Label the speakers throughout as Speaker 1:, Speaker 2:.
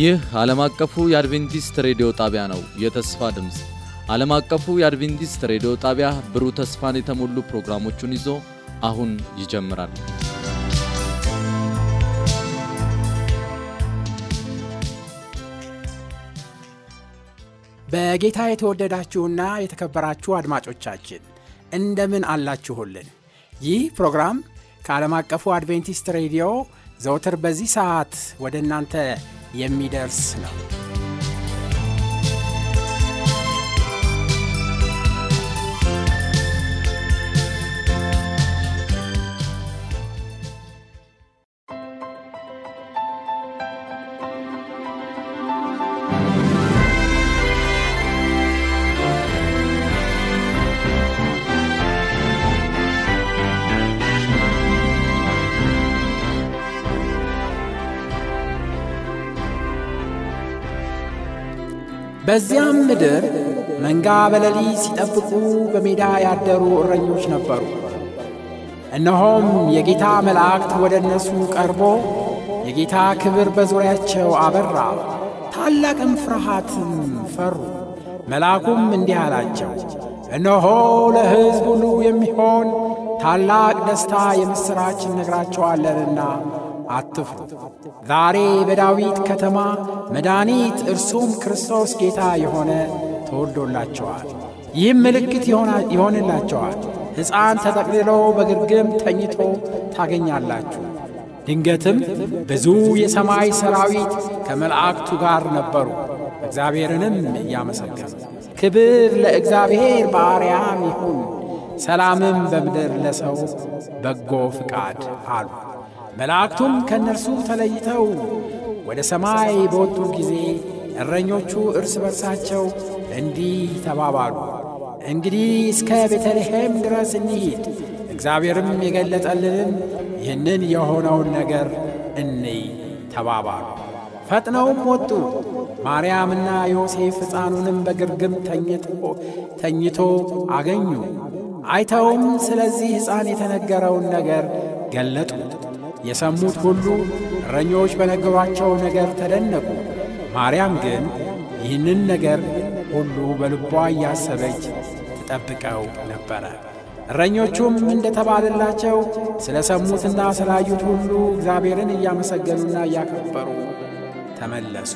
Speaker 1: ይህ ዓለም አቀፉ የአድቬንቲስት ሬዲዮ ጣቢያ ነው። የተስፋ ድምፅ ዓለም አቀፉ የአድቬንቲስት ሬዲዮ ጣቢያ ብሩህ ተስፋን የተሞሉ ፕሮግራሞቹን ይዞ አሁን ይጀምራል።
Speaker 2: በጌታ የተወደዳችሁና የተከበራችሁ አድማጮቻችን እንደምን አላችሁልን? ይህ ፕሮግራም ከዓለም አቀፉ አድቬንቲስት ሬዲዮ ዘውትር በዚህ ሰዓት ወደ እናንተ የሚደርስ ነው። በዚያም ምድር መንጋ በሌሊት ሲጠብቁ በሜዳ ያደሩ እረኞች ነበሩ። እነሆም የጌታ መላእክት ወደ እነሱ ቀርቦ የጌታ ክብር በዙሪያቸው አበራ፣ ታላቅም ፍርሃትም ፈሩ። መልአኩም እንዲህ አላቸው፣ እነሆ ለሕዝብ ሁሉ የሚሆን ታላቅ ደስታ የምሥራች እነግራቸዋለንና አትፍሩ። ዛሬ በዳዊት ከተማ መድኃኒት እርሱም ክርስቶስ ጌታ የሆነ ተወልዶላቸዋል። ይህም ምልክት ይሆንላቸዋል፣ ሕፃን ተጠቅልሎ በግርግም ተኝቶ ታገኛላችሁ። ድንገትም ብዙ የሰማይ ሰራዊት ከመላእክቱ ጋር ነበሩ፣ እግዚአብሔርንም እያመሰገኑ ክብር ለእግዚአብሔር በአርያም ይሁን፣ ሰላምም በምድር ለሰው በጎ ፍቃድ አሉ። መላእክቱም ከእነርሱ ተለይተው ወደ ሰማይ በወጡ ጊዜ እረኞቹ እርስ በርሳቸው እንዲህ ተባባሉ፣ እንግዲህ እስከ ቤተልሔም ድረስ እንሂድ፣ እግዚአብሔርም የገለጠልንን ይህንን የሆነውን ነገር እንይ ተባባሉ። ፈጥነውም ወጡ። ማርያምና ዮሴፍ ሕፃኑንም በግርግም ተኝቶ አገኙ። አይተውም ስለዚህ ሕፃን የተነገረውን ነገር ገለጡት። የሰሙት ሁሉ እረኞች በነገሯቸው ነገር ተደነቁ። ማርያም ግን ይህንን ነገር ሁሉ በልቧ እያሰበች ትጠብቀው ነበረ። እረኞቹም እንደተባለላቸው ስለ ሰሙትና ስላዩት ሁሉ እግዚአብሔርን እያመሰገኑና እያከበሩ ተመለሱ።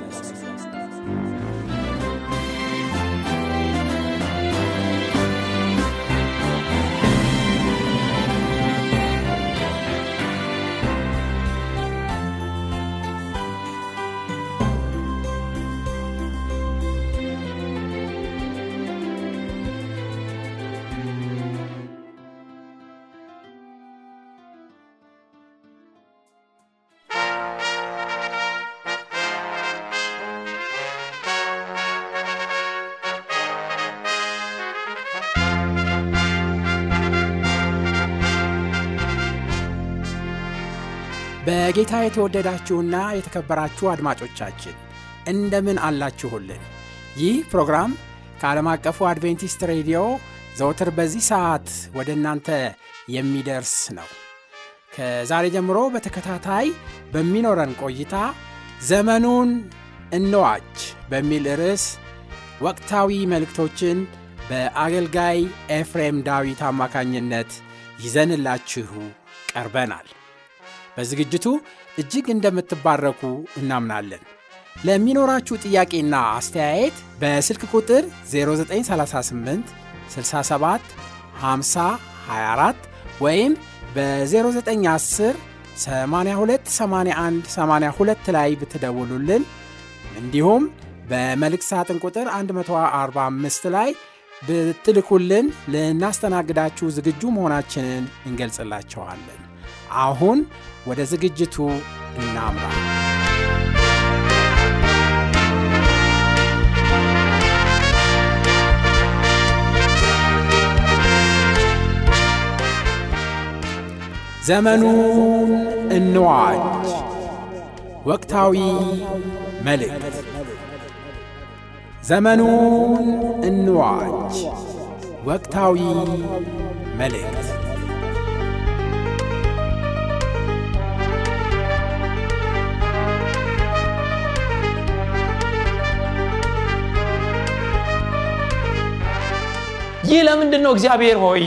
Speaker 2: በጌታ የተወደዳችሁና የተከበራችሁ አድማጮቻችን እንደምን አላችሁልን? ይህ ፕሮግራም ከዓለም አቀፉ አድቬንቲስት ሬዲዮ ዘውትር በዚህ ሰዓት ወደ እናንተ የሚደርስ ነው። ከዛሬ ጀምሮ በተከታታይ በሚኖረን ቆይታ ዘመኑን እንዋጅ በሚል ርዕስ ወቅታዊ መልእክቶችን በአገልጋይ ኤፍሬም ዳዊት አማካኝነት ይዘንላችሁ ቀርበናል። በዝግጅቱ እጅግ እንደምትባረኩ እናምናለን። ለሚኖራችሁ ጥያቄና አስተያየት በስልክ ቁጥር 0938 67 50 24 ወይም በ0910 82 81 82 ላይ ብትደውሉልን እንዲሁም በመልእክት ሳጥን ቁጥር 145 ላይ ብትልኩልን ልናስተናግዳችሁ ዝግጁ መሆናችንን እንገልጽላቸዋለን። አሁን ወደ ዝግጅቱ እናምራ። ዘመኑን እንዋጅ ወቅታዊ መልእክት። ዘመኑን እንዋጅ ወቅታዊ መልእክት
Speaker 3: ይህ ለምንድን ነው እግዚአብሔር ሆይ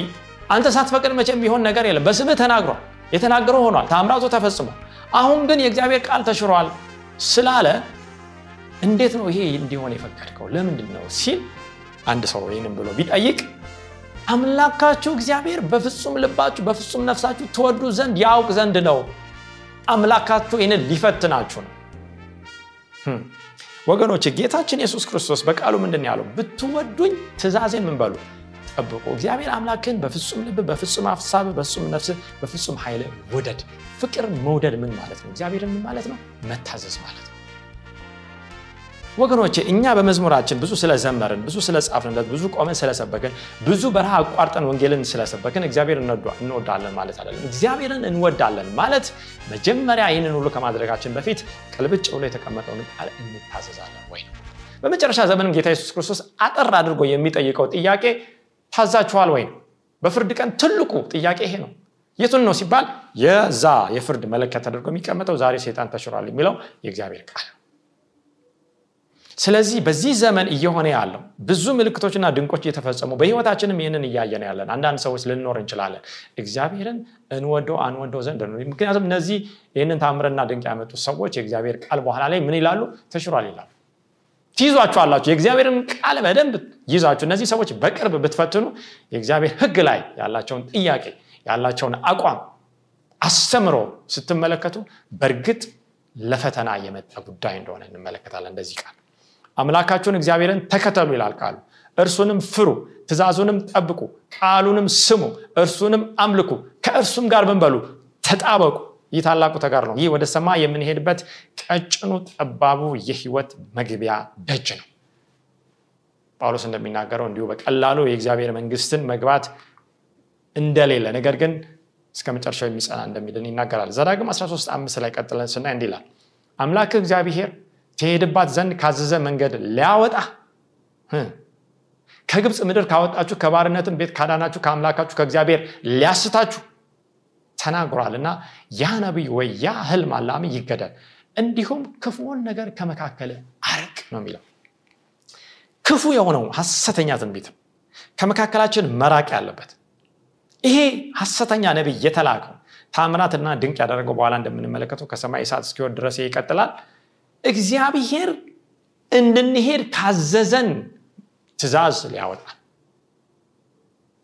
Speaker 3: አንተ ሳትፈቅድ መቼም ቢሆን ነገር የለም። በስምህ ተናግሯል። የተናገረው ሆኗል። ታምራቱ ተፈጽሟል። አሁን ግን የእግዚአብሔር ቃል ተሽሯል ስላለ እንዴት ነው ይሄ እንዲሆን የፈቀድከው? ለምንድን ነው ሲል አንድ ሰው ይህንም ብሎ ቢጠይቅ አምላካችሁ እግዚአብሔር በፍጹም ልባችሁ በፍጹም ነፍሳችሁ ትወዱ ዘንድ ያውቅ ዘንድ ነው። አምላካችሁ ይህንን ሊፈትናችሁ ነው። ወገኖች ጌታችን ኢየሱስ ክርስቶስ በቃሉ ምንድን ያለው? ብትወዱኝ ትእዛዜን ምን ጠብቁ እግዚአብሔር አምላክን በፍጹም ልብ በፍጹም ሀሳብ በፍጹም ነፍስ በፍጹም ኃይል ውደድ። ፍቅር መውደድ ምን ማለት ነው? እግዚአብሔርን ምን ማለት ነው? መታዘዝ ማለት ነው። ወገኖቼ እኛ በመዝሙራችን ብዙ ስለዘመርን ብዙ ስለጻፍንለት ብዙ ቆመን ስለሰበክን ብዙ በረሃ አቋርጠን ወንጌልን ስለሰበክን እግዚአብሔር እንወዳለን ማለት አይደለም። እግዚአብሔርን እንወዳለን ማለት መጀመሪያ ይህንን ሁሉ ከማድረጋችን በፊት ቅልብጭ ብሎ የተቀመጠውን ቃል እንታዘዛለን ወይ ነው። በመጨረሻ ዘመንም ጌታ ኢየሱስ ክርስቶስ አጠር አድርጎ የሚጠይቀው ጥያቄ ታዛችኋል ወይ? ነው በፍርድ ቀን ትልቁ ጥያቄ ይሄ ነው። የቱን ነው ሲባል የዛ የፍርድ መለከት ተደርጎ የሚቀመጠው ዛሬ ሴጣን ተሽሯል የሚለው የእግዚአብሔር ቃል። ስለዚህ በዚህ ዘመን እየሆነ ያለው ብዙ ምልክቶችና ድንቆች እየተፈጸሙ በህይወታችንም ይህንን እያየን ያለን አንዳንድ ሰዎች ልንኖር እንችላለን። እግዚአብሔርን እንወደው አንወደው ዘንድ ምክንያቱም እነዚህ ይህንን ታምርና ድንቅ ያመጡ ሰዎች የእግዚአብሔር ቃል በኋላ ላይ ምን ይላሉ? ተሽሯል ይላሉ ትይዟችኋላችሁ። የእግዚአብሔርን ቃል በደንብ ይዛችሁ እነዚህ ሰዎች በቅርብ ብትፈትኑ የእግዚአብሔር ህግ ላይ ያላቸውን ጥያቄ ያላቸውን አቋም አስተምሮ ስትመለከቱ በእርግጥ ለፈተና የመጣ ጉዳይ እንደሆነ እንመለከታለን። እንደዚህ ቃል አምላካችሁን እግዚአብሔርን ተከተሉ ይላል ቃሉ። እርሱንም ፍሩ ትእዛዙንም ጠብቁ ቃሉንም ስሙ እርሱንም አምልኩ ከእርሱም ጋር ብንበሉ ተጣበቁ። ይህ ታላቁ ተጋር ነው። ይህ ወደ ሰማይ የምንሄድበት ቀጭኑ ጠባቡ የህይወት መግቢያ ደጅ ነው። ጳውሎስ እንደሚናገረው እንዲሁ በቀላሉ የእግዚአብሔር መንግስትን መግባት እንደሌለ ነገር ግን እስከ መጨረሻው የሚጸና እንደሚልን ይናገራል። ዘዳግም 13 አምስት ላይ ቀጥለን ስናይ እንዲህ ይላል እግዚአብሔር ትሄድባት ዘንድ ካዘዘ መንገድ ሊያወጣ ከግብፅ ምድር ካወጣችሁ ከባርነትን ቤት ካዳናችሁ ከአምላካችሁ ከእግዚአብሔር ሊያስታችሁ ተናግሯል እና ያ ነቢይ ወይ ያ ህልም አላሚ ይገደል እንዲሁም ክፉውን ነገር ከመካከል አርቅ ነው የሚለው። ክፉ የሆነው ሐሰተኛ ትንቢት ከመካከላችን መራቅ ያለበት። ይሄ ሐሰተኛ ነቢይ የተላከው ታምራትና ድንቅ ያደረገው በኋላ እንደምንመለከተው ከሰማይ እሳት እስኪወድ ድረስ ይቀጥላል። እግዚአብሔር እንድንሄድ ካዘዘን ትእዛዝ ሊያወጣል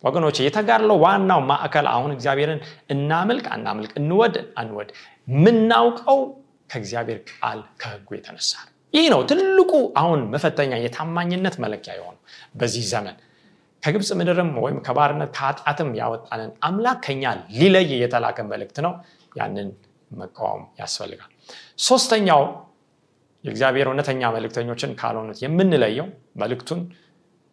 Speaker 3: ወገኖች የተጋድለው ዋናው ማዕከል አሁን እግዚአብሔርን እናምልክ አናምልክ እንወድ አንወድ። የምናውቀው ከእግዚአብሔር ቃል ከህጉ የተነሳ ይህ ነው ትልቁ አሁን መፈተኛ የታማኝነት መለኪያ የሆነው በዚህ ዘመን። ከግብፅ ምድርም ወይም ከባርነት ከኃጢአትም ያወጣንን አምላክ ከኛ ሊለይ የተላከ መልእክት ነው። ያንን መቃወም ያስፈልጋል። ሶስተኛው የእግዚአብሔር እውነተኛ መልእክተኞችን ካልሆኑት የምንለየው መልእክቱን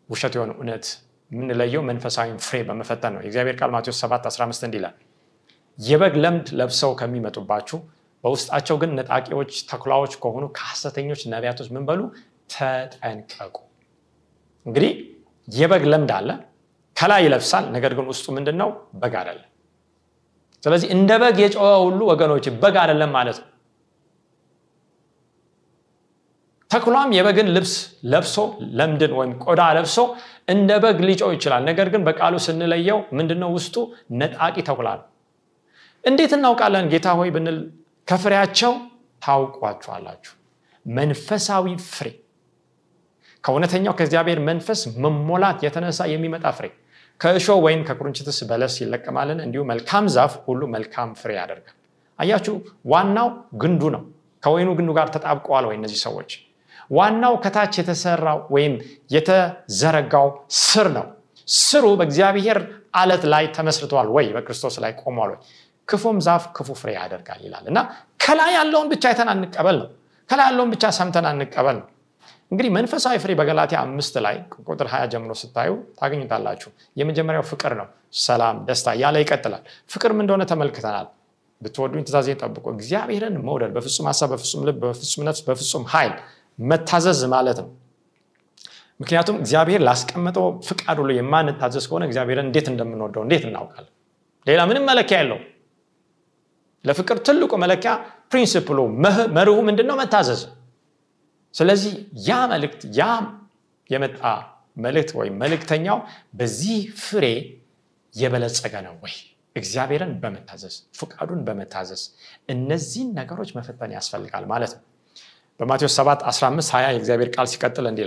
Speaker 3: ውሸት የሆነ እውነት የምንለየው መንፈሳዊ ፍሬ በመፈተን ነው። የእግዚአብሔር ቃል ማቴዎስ 7 15 እንዲላል የበግ ለምድ ለብሰው ከሚመጡባችሁ በውስጣቸው ግን ነጣቂዎች ተኩላዎች ከሆኑ ከሐሰተኞች ነቢያቶች ምን በሉ? ተጠንቀቁ። እንግዲህ የበግ ለምድ አለ ከላይ ይለብሳል ነገር ግን ውስጡ ምንድን ነው በግ አይደለም። ስለዚህ እንደ በግ የጨወ ሁሉ ወገኖች በግ አይደለም ማለት ነው። ተኩላም የበግን ልብስ ለብሶ ለምድን ወይም ቆዳ ለብሶ እንደ በግ ሊጮው ይችላል። ነገር ግን በቃሉ ስንለየው ምንድነው ውስጡ? ነጣቂ ተኩላ ነው። እንዴት እናውቃለን? ጌታ ሆይ ብንል ከፍሬያቸው ታውቋቸዋላችሁ። መንፈሳዊ ፍሬ። ከእውነተኛው ከእግዚአብሔር መንፈስ መሞላት የተነሳ የሚመጣ ፍሬ። ከእሾ ወይም ከቁርንችትስ በለስ ይለቀማልን? እንዲሁ መልካም ዛፍ ሁሉ መልካም ፍሬ ያደርጋል። አያችሁ ዋናው ግንዱ ነው። ከወይኑ ግንዱ ጋር ተጣብቀዋል ወይ እነዚህ ሰዎች? ዋናው ከታች የተሰራው ወይም የተዘረጋው ስር ነው። ስሩ በእግዚአብሔር አለት ላይ ተመስርተዋል ወይ? በክርስቶስ ላይ ቆሟል ወይ ክፉም ዛፍ ክፉ ፍሬ ያደርጋል ይላል። እና ከላይ ያለውን ብቻ አይተን አንቀበል ነው። ከላይ ያለውን ብቻ ሰምተን አንቀበል ነው። እንግዲህ መንፈሳዊ ፍሬ በገላትያ አምስት ላይ ቁጥር ሀያ ጀምሮ ስታዩ ታገኙታላችሁ። የመጀመሪያው ፍቅር ነው። ሰላም ደስታ ያለ ይቀጥላል። ፍቅርም እንደሆነ ተመልክተናል። ብትወዱኝ ትእዛዜን ጠብቁ። እግዚአብሔርን መውደድ በፍጹም ሀሳብ በፍጹም ልብ በፍጹም ነፍስ በፍጹም ኃይል መታዘዝ ማለት ነው። ምክንያቱም እግዚአብሔር ላስቀመጠው ፍቃድ ሁሉ የማንታዘዝ ከሆነ እግዚአብሔርን እንዴት እንደምንወደው እንዴት እናውቃለን? ሌላ ምንም መለኪያ የለው ለፍቅር ትልቁ መለኪያ principle ኡ መርሁ ምንድን ነው መታዘዝ። ስለዚህ ያ መልእክት ያ የመጣ መልእክት ወይም መልእክተኛው በዚህ ፍሬ የበለጸገ ነው ወይ? እግዚአብሔርን በመታዘዝ ፍቃዱን በመታዘዝ እነዚህን ነገሮች መፈተን ያስፈልጋል ማለት ነው። በማቴዎስ 7 15 20 የእግዚአብሔር ቃል ሲቀጥል እንዲህ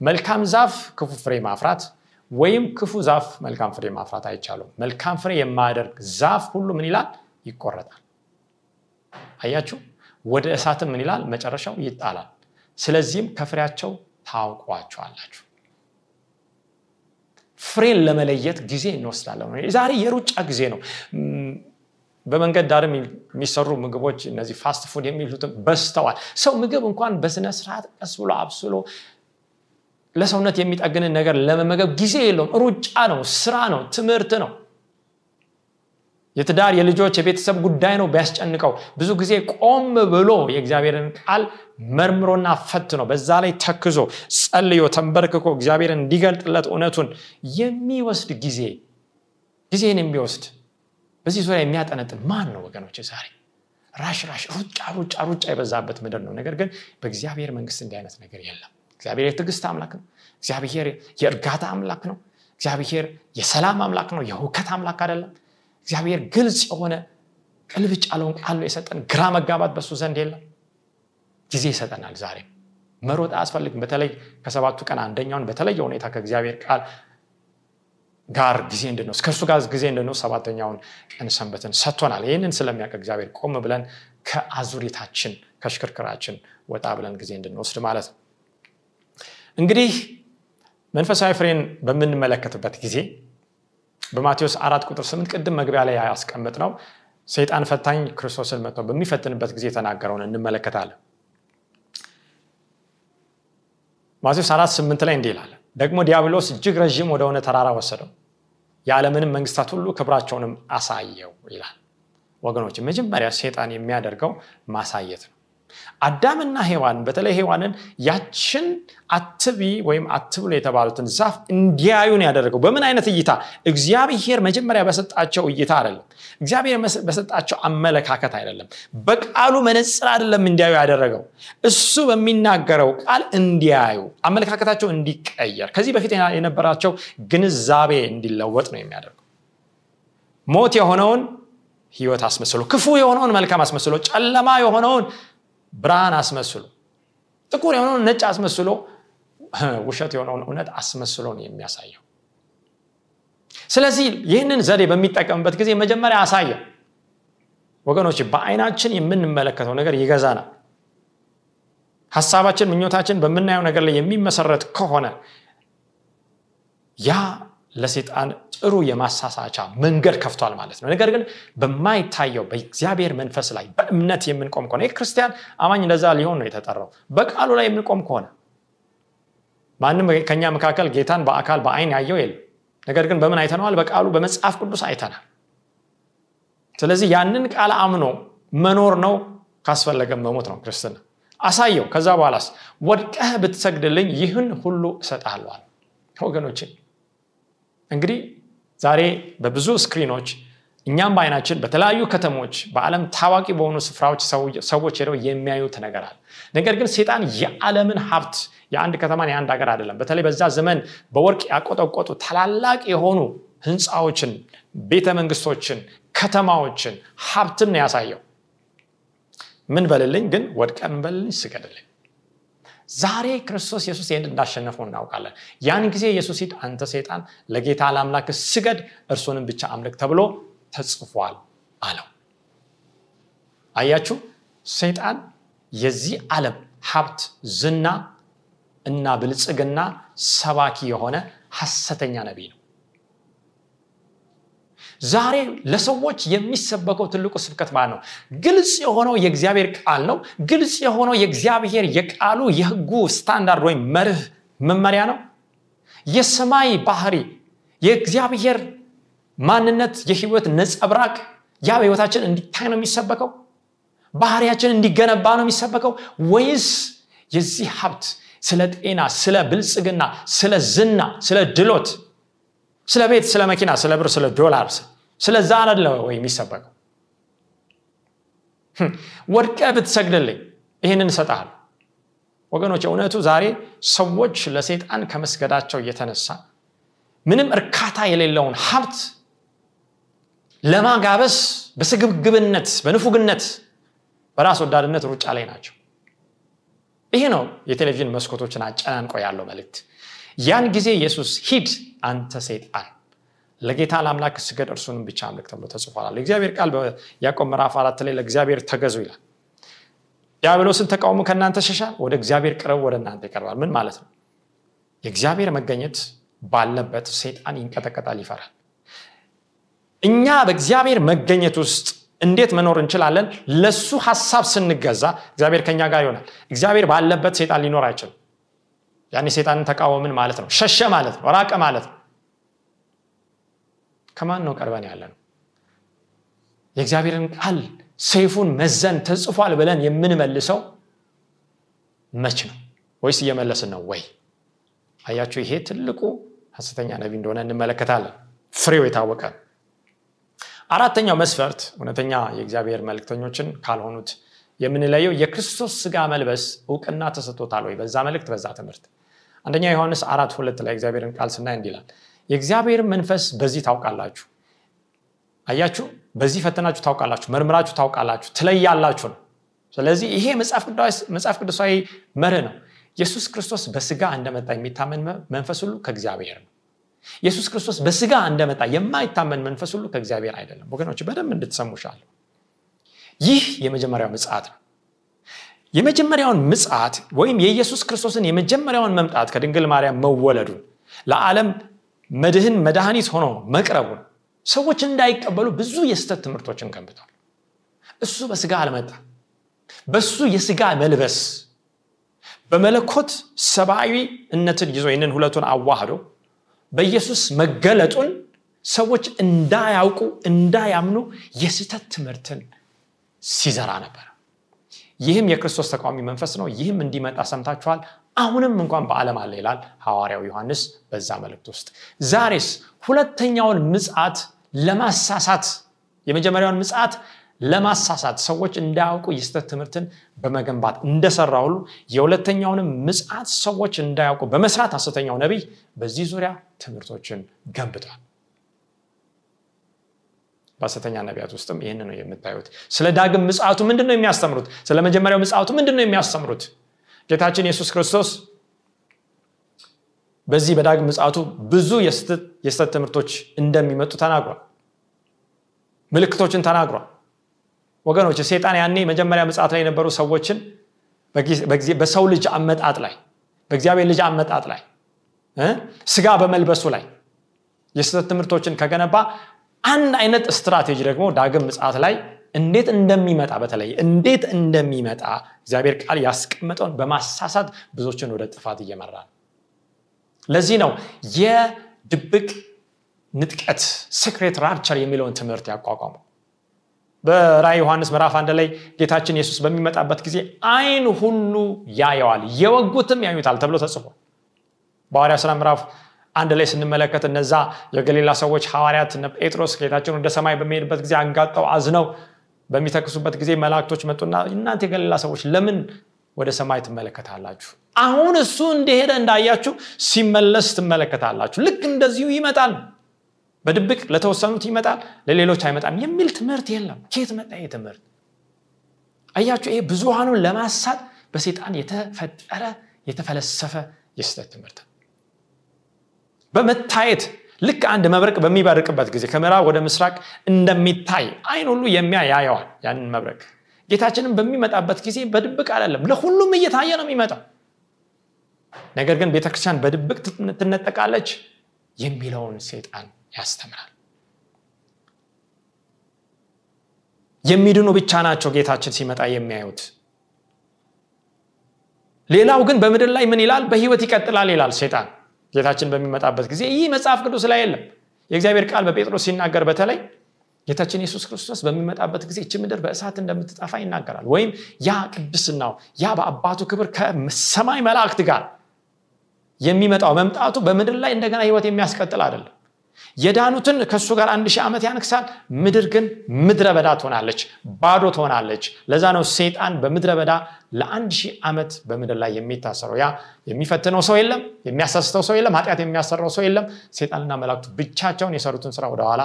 Speaker 3: መልካም ዛፍ ክፉ ፍሬ ማፍራት ወይም ክፉ ዛፍ መልካም ፍሬ ማፍራት አይቻሉም መልካም ፍሬ የማያደርግ ዛፍ ሁሉ ምን ይላል? ይቆረጣል አያችሁ? ወደ እሳትም ምን ይላል? መጨረሻው ይጣላል። ስለዚህም ከፍሬያቸው ታውቋቸዋላችሁ። ፍሬን ለመለየት ጊዜ እንወስዳለን። ዛሬ የሩጫ ጊዜ ነው። በመንገድ ዳርም የሚሰሩ ምግቦች እነዚህ fast food የሚሉትም ማስተዋል ሰው ምግብ እንኳን በስነ ስርዓት ቀስ ብሎ አብስሎ ለሰውነት የሚጠግንን ነገር ለመመገብ ጊዜ የለውም። ሩጫ ነው ስራ ነው ትምህርት ነው የትዳር የልጆች የቤተሰብ ጉዳይ ነው ቢያስጨንቀው። ብዙ ጊዜ ቆም ብሎ የእግዚአብሔርን ቃል መርምሮና ፈት ነው በዛ ላይ ተክዞ ጸልዮ ተንበርክኮ እግዚአብሔርን እንዲገልጥለት እውነቱን የሚወስድ ጊዜ ጊዜን የሚወስድ በዚህ ዙሪያ የሚያጠነጥን ማን ነው ወገኖች ዛሬ ራሽ ራሽ ሩጫ ሩጫ ሩጫ የበዛበት ምድር ነው። ነገር ግን በእግዚአብሔር መንግስት እንዲህ አይነት ነገር የለም። እግዚአብሔር የትዕግስት አምላክ ነው። እግዚአብሔር የእርጋታ አምላክ ነው። እግዚአብሔር የሰላም አምላክ ነው። የውከት አምላክ አይደለም እግዚአብሔር ግልጽ የሆነ ቅልብጭ ያለውን ቃል የሰጠን። ግራ መጋባት በሱ ዘንድ የለም። ጊዜ ይሰጠናል ዛሬ መሮጥ አያስፈልግም። በተለይ ከሰባቱ ቀን አንደኛውን በተለየ ሁኔታ ከእግዚአብሔር ቃል ጋር ጊዜ እንድንወስድ ከእርሱ ጋር ጊዜ እንድንወስድ ሰባተኛውን ቀን ሰንበትን ሰጥቶናል። ይህንን ስለሚያውቅ እግዚአብሔር ቆም ብለን ከአዙሪታችን ከሽክርክራችን ወጣ ብለን ጊዜ እንድንወስድ ማለት ነው። እንግዲህ መንፈሳዊ ፍሬን በምንመለከትበት ጊዜ በማቴዎስ አራት ቁጥር ስምንት ቅድም መግቢያ ላይ ያስቀምጥ ነው ሰይጣን ፈታኝ ክርስቶስን መጥቶ በሚፈትንበት ጊዜ የተናገረውን እንመለከታለን። ማቴዎስ አራት ስምንት ላይ እንዲህ ይላል ደግሞ ዲያብሎስ እጅግ ረዥም ወደሆነ ተራራ ወሰደው የዓለምንም መንግስታት ሁሉ ክብራቸውንም አሳየው ይላል። ወገኖች መጀመሪያ ሴጣን የሚያደርገው ማሳየት ነው። አዳምና ሔዋን በተለይ ሔዋንን ያችን አትቢ ወይም አትብሎ የተባሉትን ዛፍ እንዲያዩን ያደረገው። በምን አይነት እይታ? እግዚአብሔር መጀመሪያ በሰጣቸው እይታ አይደለም። እግዚአብሔር በሰጣቸው አመለካከት አይደለም። በቃሉ መነፅር አይደለም እንዲያዩ ያደረገው። እሱ በሚናገረው ቃል እንዲያዩ አመለካከታቸው እንዲቀየር ከዚህ በፊት የነበራቸው ግንዛቤ እንዲለወጥ ነው የሚያደርገው። ሞት የሆነውን ህይወት አስመስሎ ክፉ የሆነውን መልካም አስመስሎ ጨለማ የሆነውን ብርሃን አስመስሎ ጥቁር የሆነውን ነጭ አስመስሎ ውሸት የሆነውን እውነት አስመስሎ ነው የሚያሳየው። ስለዚህ ይህንን ዘዴ በሚጠቀምበት ጊዜ መጀመሪያ አሳየው። ወገኖች በአይናችን የምንመለከተው ነገር ይገዛናል። ሀሳባችን ምኞታችን በምናየው ነገር ላይ የሚመሰረት ከሆነ ያ ለሴጣን ጥሩ የማሳሳቻ መንገድ ከፍቷል ማለት ነው። ነገር ግን በማይታየው በእግዚአብሔር መንፈስ ላይ በእምነት የምንቆም ከሆነ ክርስቲያን አማኝ እንደዛ ሊሆን ነው የተጠራው። በቃሉ ላይ የምንቆም ከሆነ ማንም ከኛ መካከል ጌታን በአካል በአይን ያየው የለም። ነገር ግን በምን አይተነዋል? በቃሉ በመጽሐፍ ቅዱስ አይተናል። ስለዚህ ያንን ቃል አምኖ መኖር ነው ካስፈለገም መሞት ነው ክርስትና። አሳየው። ከዛ በኋላስ ወድቀህ ብትሰግድልኝ ይህን ሁሉ እሰጥሃለው ወገኖችን እንግዲህ ዛሬ በብዙ ስክሪኖች እኛም በአይናችን በተለያዩ ከተሞች በዓለም ታዋቂ በሆኑ ስፍራዎች ሰዎች ሄደው የሚያዩት ነገር አለ። ነገር ግን ሰይጣን የዓለምን ሀብት የአንድ ከተማን የአንድ ሀገር አይደለም። በተለይ በዛ ዘመን በወርቅ ያቆጠቆጡ ታላላቅ የሆኑ ህንፃዎችን ቤተ መንግስቶችን ከተማዎችን ሀብትን ነው ያሳየው። ምን በልልኝ ግን ወድቀ ምን በልልኝ ስገድልኝ። ዛሬ ክርስቶስ ኢየሱስ ይህን እንዳሸነፈው እናውቃለን። ያን ጊዜ ኢየሱስ ሂድ አንተ ሰይጣን ለጌታ ለአምላክ ስገድ እርሱንም ብቻ አምልክ ተብሎ ተጽፏል አለው። አያችሁ? ሰይጣን የዚህ ዓለም ሀብት ዝና እና ብልጽግና ሰባኪ የሆነ ሐሰተኛ ነቢይ ነው። ዛሬ ለሰዎች የሚሰበከው ትልቁ ስብከት ማለት ነው? ግልጽ የሆነው የእግዚአብሔር ቃል ነው። ግልጽ የሆነው የእግዚአብሔር የቃሉ የህጉ ስታንዳርድ ወይም መርህ መመሪያ ነው። የሰማይ ባህሪ የእግዚአብሔር ማንነት የህይወት ነጸብራቅ ያ በህይወታችን እንዲታይ ነው የሚሰበከው? ባህሪያችን እንዲገነባ ነው የሚሰበከው? ወይስ የዚህ ሀብት ስለ ጤና ስለ ብልጽግና ስለ ዝና ስለ ድሎት ስለ ቤት ስለ መኪና ስለ ብር ስለ ዶላር ስለዛ አለ ወይ የሚሰበከው? ወድቀ ብትሰግድልኝ ይህንን እሰጥሃል ወገኖች እውነቱ ዛሬ ሰዎች ለሰይጣን ከመስገዳቸው እየተነሳ ምንም እርካታ የሌለውን ሀብት ለማጋበስ በስግብግብነት በንፉግነት በራስ ወዳድነት ሩጫ ላይ ናቸው። ይሄ ነው የቴሌቪዥን መስኮቶችን አጨናንቆ ያለው መልእክት። ያን ጊዜ ኢየሱስ ሂድ አንተ ሰይጣን ለጌታ ለአምላክ ስገድ እርሱንም ብቻ አምልክ ተብሎ ተጽፏል የእግዚአብሔር ቃል በያዕቆብ ምዕራፍ አራት ላይ ለእግዚአብሔር ተገዙ ይላል። ዲያብሎስን ተቃውሞ ከእናንተ ሸሻል? ወደ እግዚአብሔር ቅረብ ወደ እናንተ ይቀርባል። ምን ማለት ነው? የእግዚአብሔር መገኘት ባለበት ሰይጣን ይንቀጠቀጣል ይፈራል እኛ በእግዚአብሔር መገኘት ውስጥ እንዴት መኖር እንችላለን? ለሱ ሀሳብ ስንገዛ እግዚአብሔር ከኛ ጋር ይሆናል። እግዚአብሔር ባለበት ሰይጣን ሊኖር አይችልም። ያኔ ሰይጣንን ተቃወምን ማለት ነው። ሸሸ ማለት ነው። ራቀ ማለት ነው። ከማን ነው ቀርበን ያለ ነው የእግዚአብሔርን ቃል ሰይፉን መዘን ተጽፏል ብለን የምንመልሰው መች ነው? ወይስ እየመለስን ነው ወይ? አያችሁ ይሄ ትልቁ ሀሰተኛ ነቢ እንደሆነ እንመለከታለን። ፍሬው የታወቀ አራተኛው መስፈርት እውነተኛ የእግዚአብሔር መልክተኞችን ካልሆኑት የምንለየው የክርስቶስ ስጋ መልበስ እውቅና ተሰጥቶታል ወይ? በዛ መልእክት በዛ ትምህርት። አንደኛ ዮሐንስ አራት ሁለት ላይ እግዚአብሔርን ቃል ስናይ እንዲላል የእግዚአብሔር መንፈስ በዚህ ታውቃላችሁ። አያችሁ? በዚህ ፈተናችሁ ታውቃላችሁ መርምራችሁ ታውቃላችሁ ትለያላችሁ ነው። ስለዚህ ይሄ መጽሐፍ ቅዱሳዊ መርህ ነው። ኢየሱስ ክርስቶስ በስጋ እንደመጣ የሚታመን መንፈስ ሁሉ ከእግዚአብሔር ነው ኢየሱስ ክርስቶስ በስጋ እንደመጣ የማይታመን መንፈስ ሁሉ ከእግዚአብሔር አይደለም። ወገኖች በደንብ እንድትሰሙሻለሁ ይህ የመጀመሪያው ምጽት ነው። የመጀመሪያውን ምጽት ወይም የኢየሱስ ክርስቶስን የመጀመሪያውን መምጣት ከድንግል ማርያም መወለዱን ለዓለም መድህን መድኃኒት ሆኖ መቅረቡን ሰዎች እንዳይቀበሉ ብዙ የስተት ትምህርቶችን ገንብቷል። እሱ በስጋ አልመጣ። በሱ የስጋ መልበስ በመለኮት ሰብአዊነትን ይዞ ይህንን ሁለቱን አዋህዶ በኢየሱስ መገለጡን ሰዎች እንዳያውቁ እንዳያምኑ የስተት ትምህርትን ሲዘራ ነበር። ይህም የክርስቶስ ተቃዋሚ መንፈስ ነው። ይህም እንዲመጣ ሰምታችኋል። አሁንም እንኳን በዓለም አለ ይላል ሐዋርያው ዮሐንስ በዛ መልእክት ውስጥ። ዛሬስ ሁለተኛውን ምጽት ለማሳሳት የመጀመሪያውን ምጽት ለማሳሳት ሰዎች እንዳያውቁ የስተት ትምህርትን በመገንባት እንደሰራ ሁሉ የሁለተኛውንም ምጽት ሰዎች እንዳያውቁ በመስራት ሐሰተኛው ነቢይ በዚህ ዙሪያ ትምህርቶችን ገንብቷል። በሐሰተኛ ነቢያት ውስጥም ይህን ነው የምታዩት። ስለ ዳግም ምጽቱ ምንድን ነው የሚያስተምሩት? ስለ መጀመሪያው ምጽቱ ምንድን ነው የሚያስተምሩት? ጌታችን ኢየሱስ ክርስቶስ በዚህ በዳግም ምጽቱ ብዙ የስተት ትምህርቶች እንደሚመጡ ተናግሯል። ምልክቶችን ተናግሯል ወገኖች ሴጣን ያኔ መጀመሪያ ምጽት ላይ የነበሩ ሰዎችን በሰው ልጅ አመጣጥ ላይ በእግዚአብሔር ልጅ አመጣጥ ላይ ስጋ በመልበሱ ላይ የስተት ትምህርቶችን ከገነባ አንድ አይነት ስትራቴጂ ደግሞ ዳግም ምጽት ላይ እንዴት እንደሚመጣ በተለይ እንዴት እንደሚመጣ እግዚአብሔር ቃል ያስቀመጠውን በማሳሳት ብዙዎችን ወደ ጥፋት እየመራ ነው። ለዚህ ነው የድብቅ ንጥቀት secret rapture የሚለውን ትምህርት ያቋቋመው በራዕይ ዮሐንስ ምዕራፍ አንድ ላይ ጌታችን ኢየሱስ በሚመጣበት ጊዜ አይን ሁሉ ያየዋል የወጉትም ያዩታል ተብሎ ተጽፏል። በሐዋርያ ስራ ምዕራፍ አንድ ላይ ስንመለከት እነዛ የገሊላ ሰዎች ሐዋርያት ጴጥሮስ ጌታችን ወደ ሰማይ በሚሄድበት ጊዜ አንጋጠው አዝነው በሚተክዙበት ጊዜ መላእክቶች መጡና እናንተ የገሊላ ሰዎች ለምን ወደ ሰማይ ትመለከታላችሁ? አሁን እሱ እንደሄደ እንዳያችሁ ሲመለስ ትመለከታላችሁ። ልክ እንደዚሁ ይመጣል በድብቅ ለተወሰኑት ይመጣል ለሌሎች አይመጣም የሚል ትምህርት የለም። ኬት መጣ ይህ ትምህርት? አያችሁ ይሄ ብዙሃኑን ለማሳት በሴጣን የተፈጠረ የተፈለሰፈ የስተት ትምህርት። በመታየት ልክ አንድ መብረቅ በሚበርቅበት ጊዜ ከምዕራብ ወደ ምስራቅ እንደሚታይ አይን ሁሉ የሚያይ ያየዋል ያንን መብረቅ። ጌታችንም በሚመጣበት ጊዜ በድብቅ አይደለም ለሁሉም እየታየ ነው የሚመጣው። ነገር ግን ቤተክርስቲያን በድብቅ ትነጠቃለች የሚለውን ሴጣን ያስተምራል። የሚድኑ ብቻ ናቸው ጌታችን ሲመጣ የሚያዩት። ሌላው ግን በምድር ላይ ምን ይላል? በህይወት ይቀጥላል ይላል ሴጣን ጌታችን በሚመጣበት ጊዜ ይህ መጽሐፍ ቅዱስ ላይ የለም። የእግዚአብሔር ቃል በጴጥሮስ ሲናገር በተለይ ጌታችን ኢየሱስ ክርስቶስ በሚመጣበት ጊዜ እች ምድር በእሳት እንደምትጠፋ ይናገራል። ወይም ያ ቅድስናው ያ በአባቱ ክብር ከሰማይ መላእክት ጋር የሚመጣው መምጣቱ በምድር ላይ እንደገና ህይወት የሚያስቀጥል አይደለም የዳኑትን ከእሱ ጋር አንድ ሺህ ዓመት ያንክሳል ምድር ግን ምድረ በዳ ትሆናለች ባዶ ትሆናለች። ለዛ ነው ሰይጣን በምድረ በዳ ለአንድ ሺህ ዓመት በምድር ላይ የሚታሰረው። ያ የሚፈትነው ሰው የለም የሚያሳስተው ሰው የለም ኃጢአት የሚያሰራው ሰው የለም። ሰይጣንና መላእክቱ ብቻቸውን የሰሩትን ስራ ወደኋላ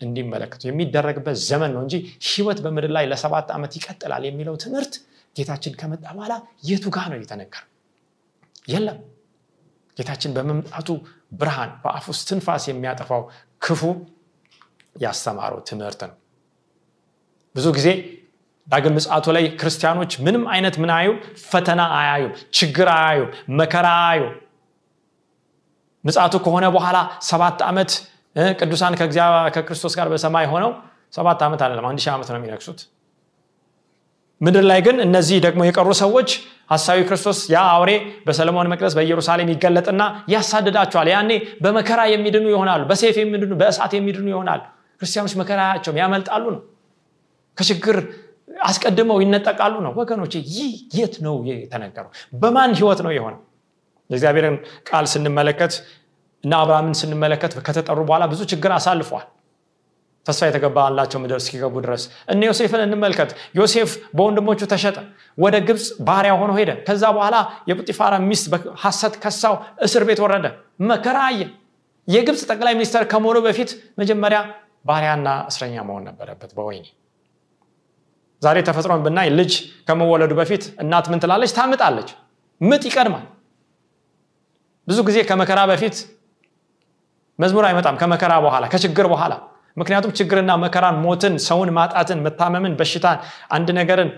Speaker 3: እንዲመለከቱ የሚደረግበት ዘመን ነው እንጂ ህይወት በምድር ላይ ለሰባት ዓመት ይቀጥላል የሚለው ትምህርት ጌታችን ከመጣ በኋላ የቱ ጋ ነው የተነገረው? የለም። ጌታችን በመምጣቱ ብርሃን በአፍ ውስጥ ትንፋስ የሚያጠፋው ክፉ ያስተማረው ትምህርት ነው። ብዙ ጊዜ ዳግም ምጽአቱ ላይ ክርስቲያኖች ምንም አይነት ምን አዩ ፈተና አያዩም ችግር አያዩም መከራ አያዩ ምጽአቱ ከሆነ በኋላ ሰባት ዓመት ቅዱሳን ከክርስቶስ ጋር በሰማይ ሆነው ሰባት ዓመት አይደለም አንድ ሺህ ዓመት ነው የሚነግሱት ምድር ላይ ግን እነዚህ ደግሞ የቀሩ ሰዎች ሀሳዊ ክርስቶስ ያ አውሬ በሰለሞን መቅደስ በኢየሩሳሌም ይገለጥና ያሳድዳቸዋል። ያኔ በመከራ የሚድኑ ይሆናሉ በሴፍ የሚድኑ በእሳት የሚድኑ ይሆናሉ። ክርስቲያኖች መከራ ያቸውም ያመልጣሉ ነው። ከችግር አስቀድመው ይነጠቃሉ ነው። ወገኖች ይህ የት ነው የተነገረው? በማን ህይወት ነው የሆነው? የእግዚአብሔርን ቃል ስንመለከት እና አብርሃምን ስንመለከት ከተጠሩ በኋላ ብዙ ችግር አሳልፏል ተስፋ የተገባላቸው ምድር እስኪገቡ ድረስ። እነ ዮሴፍን እንመልከት። ዮሴፍ በወንድሞቹ ተሸጠ ወደ ግብፅ ባሪያ ሆኖ ሄደ። ከዛ በኋላ የጲጢፋራ ሚስት በሐሰት ከሳው እስር ቤት ወረደ። መከራ አየ። የግብፅ ጠቅላይ ሚኒስተር ከመሆኑ በፊት መጀመሪያ ባሪያና እስረኛ መሆን ነበረበት በወይኔ ዛሬ ተፈጥሮን ብናይ ልጅ ከመወለዱ በፊት እናት ምን ትላለች? ታምጣለች። ምጥ ይቀድማል። ብዙ ጊዜ ከመከራ በፊት መዝሙር አይመጣም። ከመከራ በኋላ ከችግር በኋላ ምክንያቱም ችግርና መከራን ሞትን ሰውን ማጣትን መታመምን በሽታን አንድ ነገርን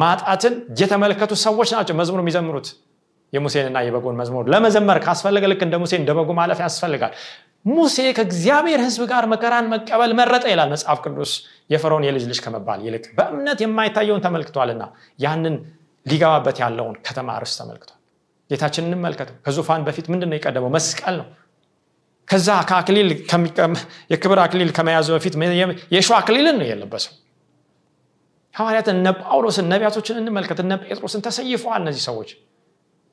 Speaker 3: ማጣትን የተመለከቱ ሰዎች ናቸው መዝሙር የሚዘምሩት። የሙሴንና የበጎን መዝሙር ለመዘመር ካስፈለገ ልክ እንደ ሙሴ እንደ በጎ ማለፍ ያስፈልጋል። ሙሴ ከእግዚአብሔር ህዝብ ጋር መከራን መቀበል መረጠ ይላል መጽሐፍ ቅዱስ። የፈርዖን የልጅ ልጅ ከመባል ይልቅ በእምነት የማይታየውን ተመልክቷልና ያንን ሊገባበት ያለውን ከተማ ርስ ተመልክቷል። ጌታችን እንመልከተው። ከዙፋን በፊት ምንድን ነው የቀደመው? መስቀል ነው ከዛ ከአክሊል የክብር አክሊል ከመያዙ በፊት የሸ አክሊልን ነው የለበሰው። ሐዋርያትን እነ ጳውሎስን ነቢያቶችን እንመልከት። እነ ጴጥሮስን ተሰይፈዋል እነዚህ ሰዎች።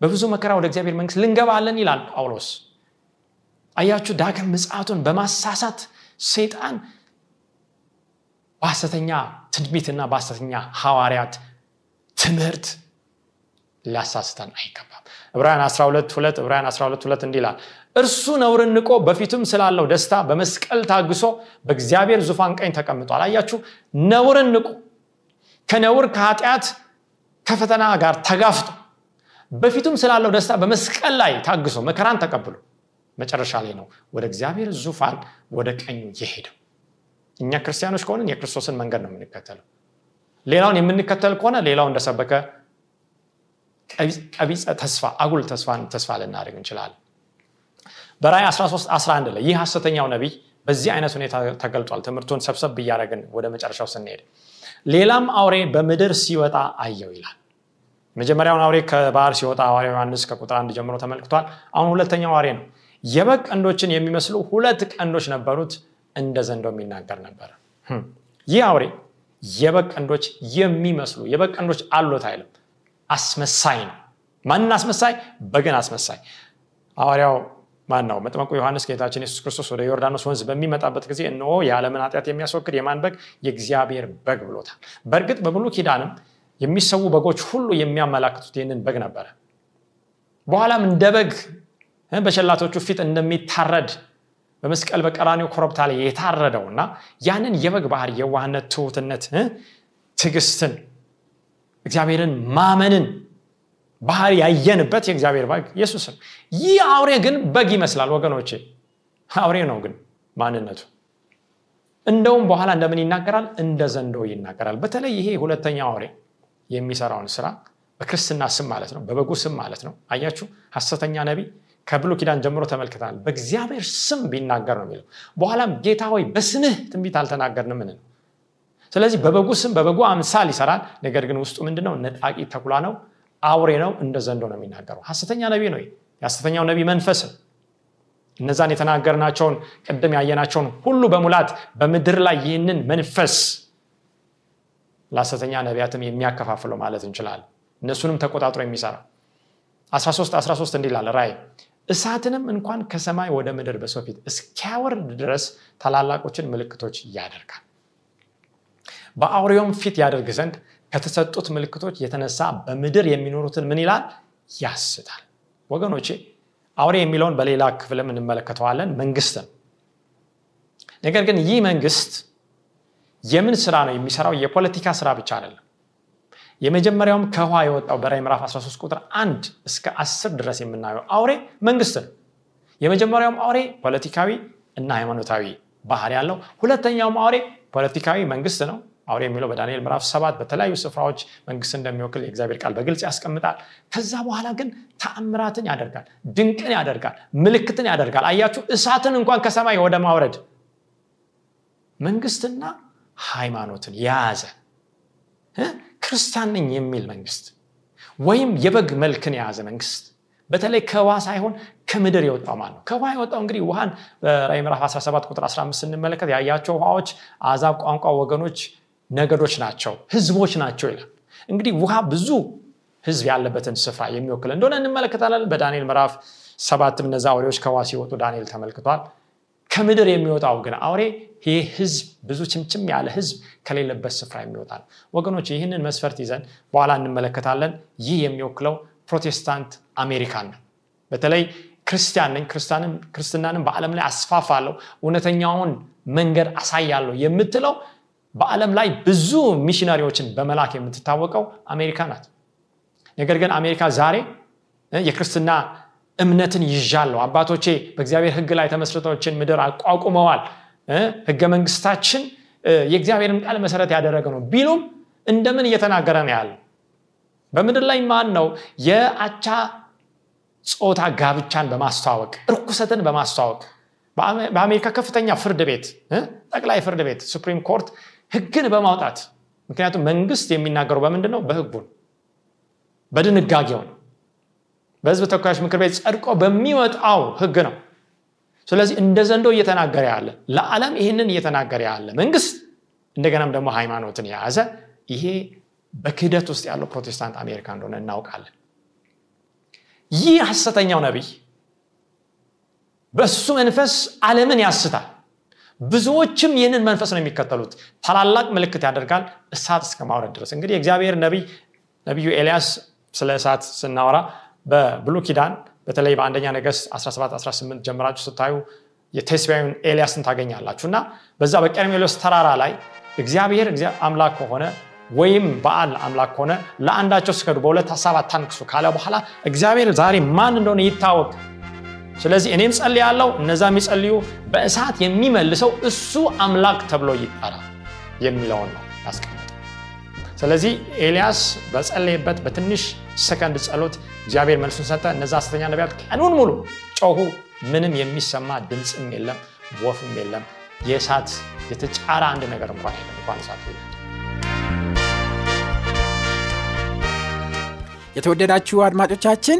Speaker 3: በብዙ መከራ ወደ እግዚአብሔር መንግስት ልንገባለን ይላል ጳውሎስ። አያችሁ ዳግም ምጽአቱን በማሳሳት ሰይጣን በሐሰተኛ ትንቢትና በሐሰተኛ ሐዋርያት ትምህርት ሊያሳስተን አይገባም። ዕብራውያን 12 2 ዕብራውያን 12 2 እንዲህ ይላል እርሱ ነውርን ንቆ በፊቱም ስላለው ደስታ በመስቀል ታግሶ በእግዚአብሔር ዙፋን ቀኝ ተቀምጧል። አያችሁ? ነውርን ንቁ። ከነውር ከኃጢአት ከፈተና ጋር ተጋፍጦ በፊቱም ስላለው ደስታ በመስቀል ላይ ታግሶ መከራን ተቀብሎ መጨረሻ ላይ ነው ወደ እግዚአብሔር ዙፋን ወደ ቀኙ የሄደው። እኛ ክርስቲያኖች ከሆንን የክርስቶስን መንገድ ነው የምንከተለው። ሌላውን የምንከተል ከሆነ ሌላው እንደሰበከ ቀቢፀ ተስፋ አጉል ተስፋን ተስፋ ልናደርግ እንችላለን በራይ 13 11 ላይ ይህ ሐሰተኛው ነቢይ በዚህ አይነት ሁኔታ ተገልጧል። ትምህርቱን ሰብሰብ እያደረግን ወደ መጨረሻው ስንሄድ ሌላም አውሬ በምድር ሲወጣ አየው ይላል። መጀመሪያውን አውሬ ከባህር ሲወጣ ሐዋርያ ዮሐንስ ከቁጥር አንድ ጀምሮ ተመልክቷል። አሁን ሁለተኛው አውሬ ነው። የበግ ቀንዶችን የሚመስሉ ሁለት ቀንዶች ነበሩት እንደ ዘንዶ የሚናገር ነበር። ይህ አውሬ የበግ ቀንዶች የሚመስሉ የበግ ቀንዶች አሉት አይልም። አስመሳይ ነው። ማንን አስመሳይ? በግን አስመሳይ። ሐዋርያው ማን ነው መጥመቁ ዮሐንስ ጌታችን የሱስ ክርስቶስ ወደ ዮርዳኖስ ወንዝ በሚመጣበት ጊዜ እነሆ የዓለምን ኃጢአት የሚያስወግድ የማን በግ? የእግዚአብሔር በግ ብሎታል። በእርግጥ በብሉ ኪዳንም የሚሰዉ በጎች ሁሉ የሚያመላክቱት ይህንን በግ ነበረ። በኋላም እንደ በግ በሸላቶቹ ፊት እንደሚታረድ በመስቀል በቀራኒው ኮረብታ ላይ የታረደው እና ያንን የበግ ባህር የዋህነት ትሁትነት ትግስትን እግዚአብሔርን ማመንን ባህር ያየንበት የእግዚአብሔር በግ ኢየሱስ ነው ይህ አውሬ ግን በግ ይመስላል ወገኖቼ። አውሬ ነው ግን ማንነቱ። እንደውም በኋላ እንደምን ይናገራል? እንደ ዘንዶ ይናገራል። በተለይ ይሄ ሁለተኛው አውሬ የሚሰራውን ስራ በክርስትና ስም ማለት ነው በበጉ ስም ማለት ነው። አያችሁ? ሐሰተኛ ነቢ ከብሎ ኪዳን ጀምሮ ተመልክተናል። በእግዚአብሔር ስም ቢናገር ነው የሚለው። በኋላም ጌታ ሆይ በስምህ ትንቢት አልተናገርንም ምን ስለዚህ በበጉ ስም በበጉ አምሳል ይሰራል። ነገር ግን ውስጡ ምንድነው? ነጣቂ ተኩላ ነው አውሬ ነው እንደ ዘንዶ ነው የሚናገረው። ሐሰተኛ ነቢ ነው የሐሰተኛው ነቢ መንፈስ እነዛን የተናገርናቸውን ቅድም ያየናቸውን ሁሉ በሙላት በምድር ላይ ይህንን መንፈስ ለሐሰተኛ ነቢያትም የሚያከፋፍለው ማለት እንችላለን። እነሱንም ተቆጣጥሮ የሚሰራ 13 13 እንዲላል ራይ እሳትንም እንኳን ከሰማይ ወደ ምድር በሰው ፊት እስኪያወርድ ድረስ ታላላቆችን ምልክቶች ያደርጋል። በአውሬውም ፊት ያደርግ ዘንድ ከተሰጡት ምልክቶች የተነሳ በምድር የሚኖሩትን ምን ይላል? ያስታል። ወገኖቼ አውሬ የሚለውን በሌላ ክፍልም እንመለከተዋለን። መንግስት ነገር ግን ይህ መንግስት የምን ስራ ነው የሚሰራው? የፖለቲካ ስራ ብቻ አይደለም። የመጀመሪያውም ከውሃ የወጣው በራይ ምዕራፍ 13 ቁጥር 1 እስከ 10 ድረስ የምናየው አውሬ መንግስት ነው። የመጀመሪያውም አውሬ ፖለቲካዊ እና ሃይማኖታዊ ባህር ያለው ሁለተኛውም አውሬ ፖለቲካዊ መንግስት ነው አውሬ የሚለው በዳንኤል ምዕራፍ ሰባት በተለያዩ ስፍራዎች መንግስት እንደሚወክል የእግዚአብሔር ቃል በግልጽ ያስቀምጣል። ከዛ በኋላ ግን ተአምራትን ያደርጋል ድንቅን ያደርጋል ምልክትን ያደርጋል። አያችሁ እሳትን እንኳን ከሰማይ ወደ ማውረድ መንግስትና ሃይማኖትን የያዘ ክርስቲያን የሚል መንግስት ወይም የበግ መልክን የያዘ መንግስት በተለይ ከውሃ ሳይሆን ከምድር የወጣው ማለት ነው? ከውሃ የወጣው እንግዲህ ውሃን በራይ ምዕራፍ 17 ቁጥር 15 ስንመለከት ያያቸው ውሃዎች አዛብ ቋንቋ ወገኖች ነገዶች ናቸው ህዝቦች ናቸው ይላል። እንግዲህ ውሃ ብዙ ህዝብ ያለበትን ስፍራ የሚወክል እንደሆነ እንመለከታለን። በዳንኤል ምዕራፍ ሰባትም እነዚ አውሬዎች ከውሃ ሲወጡ ዳንኤል ተመልክቷል። ከምድር የሚወጣው ግን አውሬ ይህ ህዝብ ብዙ ችምችም ያለ ህዝብ ከሌለበት ስፍራ የሚወጣ ነው ወገኖች ይህንን መስፈርት ይዘን በኋላ እንመለከታለን። ይህ የሚወክለው ፕሮቴስታንት አሜሪካን ነው። በተለይ ክርስቲያን ነኝ ክርስትናንም በዓለም ላይ አስፋፋለሁ እውነተኛውን መንገድ አሳያለሁ የምትለው በዓለም ላይ ብዙ ሚሽነሪዎችን በመላክ የምትታወቀው አሜሪካ ናት። ነገር ግን አሜሪካ ዛሬ የክርስትና እምነትን ይዣለሁ። አባቶቼ በእግዚአብሔር ህግ ላይ ተመስርቶችን ምድር አቋቁመዋል። ህገ መንግስታችን የእግዚአብሔርን ቃል መሰረት ያደረገ ነው ቢሉም እንደምን እየተናገረ ነው ያለው? በምድር ላይ ማን ነው የአቻ ጾታ ጋብቻን በማስተዋወቅ እርኩሰትን በማስተዋወቅ? በአሜሪካ ከፍተኛ ፍርድ ቤት ጠቅላይ ፍርድ ቤት Supreme Court ህግን በማውጣት። ምክንያቱም መንግስት የሚናገረው በምንድን ነው። በህጉ በድንጋጌው ነው። በህዝብ ተወካዮች ምክር ቤት ጸድቆ በሚወጣው ህግ ነው። ስለዚህ እንደ ዘንዶ እየተናገረ ያለ ለዓለም ይህንን እየተናገረ ያለ መንግስት እንደገናም ደግሞ ሃይማኖትን የያዘ ይሄ በክህደት ውስጥ ያለው ፕሮቴስታንት አሜሪካ እንደሆነ እናውቃለን። ይህ ሐሰተኛው ነቢይ በእሱ መንፈስ ዓለምን ያስታል ብዙዎችም ይህንን መንፈስ ነው የሚከተሉት። ታላላቅ ምልክት ያደርጋል እሳት እስከ ማውረድ ድረስ። እንግዲህ የእግዚአብሔር ነቢይ ነቢዩ ኤልያስ ስለ እሳት ስናወራ በብሉ ኪዳን በተለይ በአንደኛ ነገስት 17 18 ጀምራችሁ ስታዩ የቴስቢያዊን ኤልያስን ታገኛላችሁ። እና በዛ በቀርሜሎስ ተራራ ላይ እግዚአብሔር አምላክ ከሆነ ወይም በዓል አምላክ ከሆነ ለአንዳቸው ስገዱ በሁለት ሀሳብ አታንክሱ ካለ በኋላ እግዚአብሔር ዛሬ ማን እንደሆነ ይታወቅ ስለዚህ እኔም ጸል ያለው እነዛ የሚጸልዩ በእሳት የሚመልሰው እሱ አምላክ ተብሎ ይጠራ የሚለውን ነው ያስቀምጠ ስለዚህ ኤልያስ በጸለየበት በትንሽ ሰከንድ ጸሎት እግዚአብሔር መልሱን ሰጠ። እነዛ ሐሰተኛ ነቢያት ቀኑን ሙሉ ጮሁ ምንም የሚሰማ ድምፅም የለም ወፍም የለም። የእሳት የተጫረ አንድ ነገር እንኳን የለም። እንኳን እሳት
Speaker 2: የተወደዳችሁ አድማጮቻችን